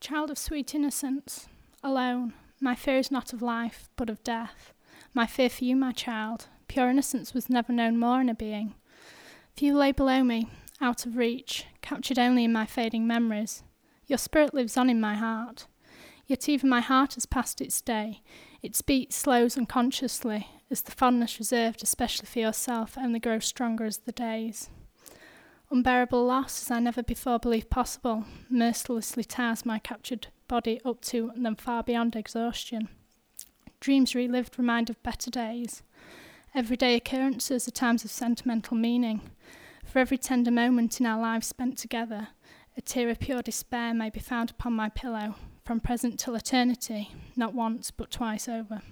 Child of sweet innocence, alone, my fear is not of life, but of death. My fear for you, my child, pure innocence was never known more in a being. Few lay below me, out of reach, captured only in my fading memories. Your spirit lives on in my heart. Yet even my heart has passed its day. Its beat slows unconsciously, as the fondness reserved especially for yourself only grows stronger as the days. Unbearable loss, as I never before believed possible, mercilessly tears my captured body up to and then far beyond exhaustion. Dreams relived remind of better days. Everyday occurrences are times of sentimental meaning. For every tender moment in our lives spent together, a tear of pure despair may be found upon my pillow, from present till eternity, not once but twice over.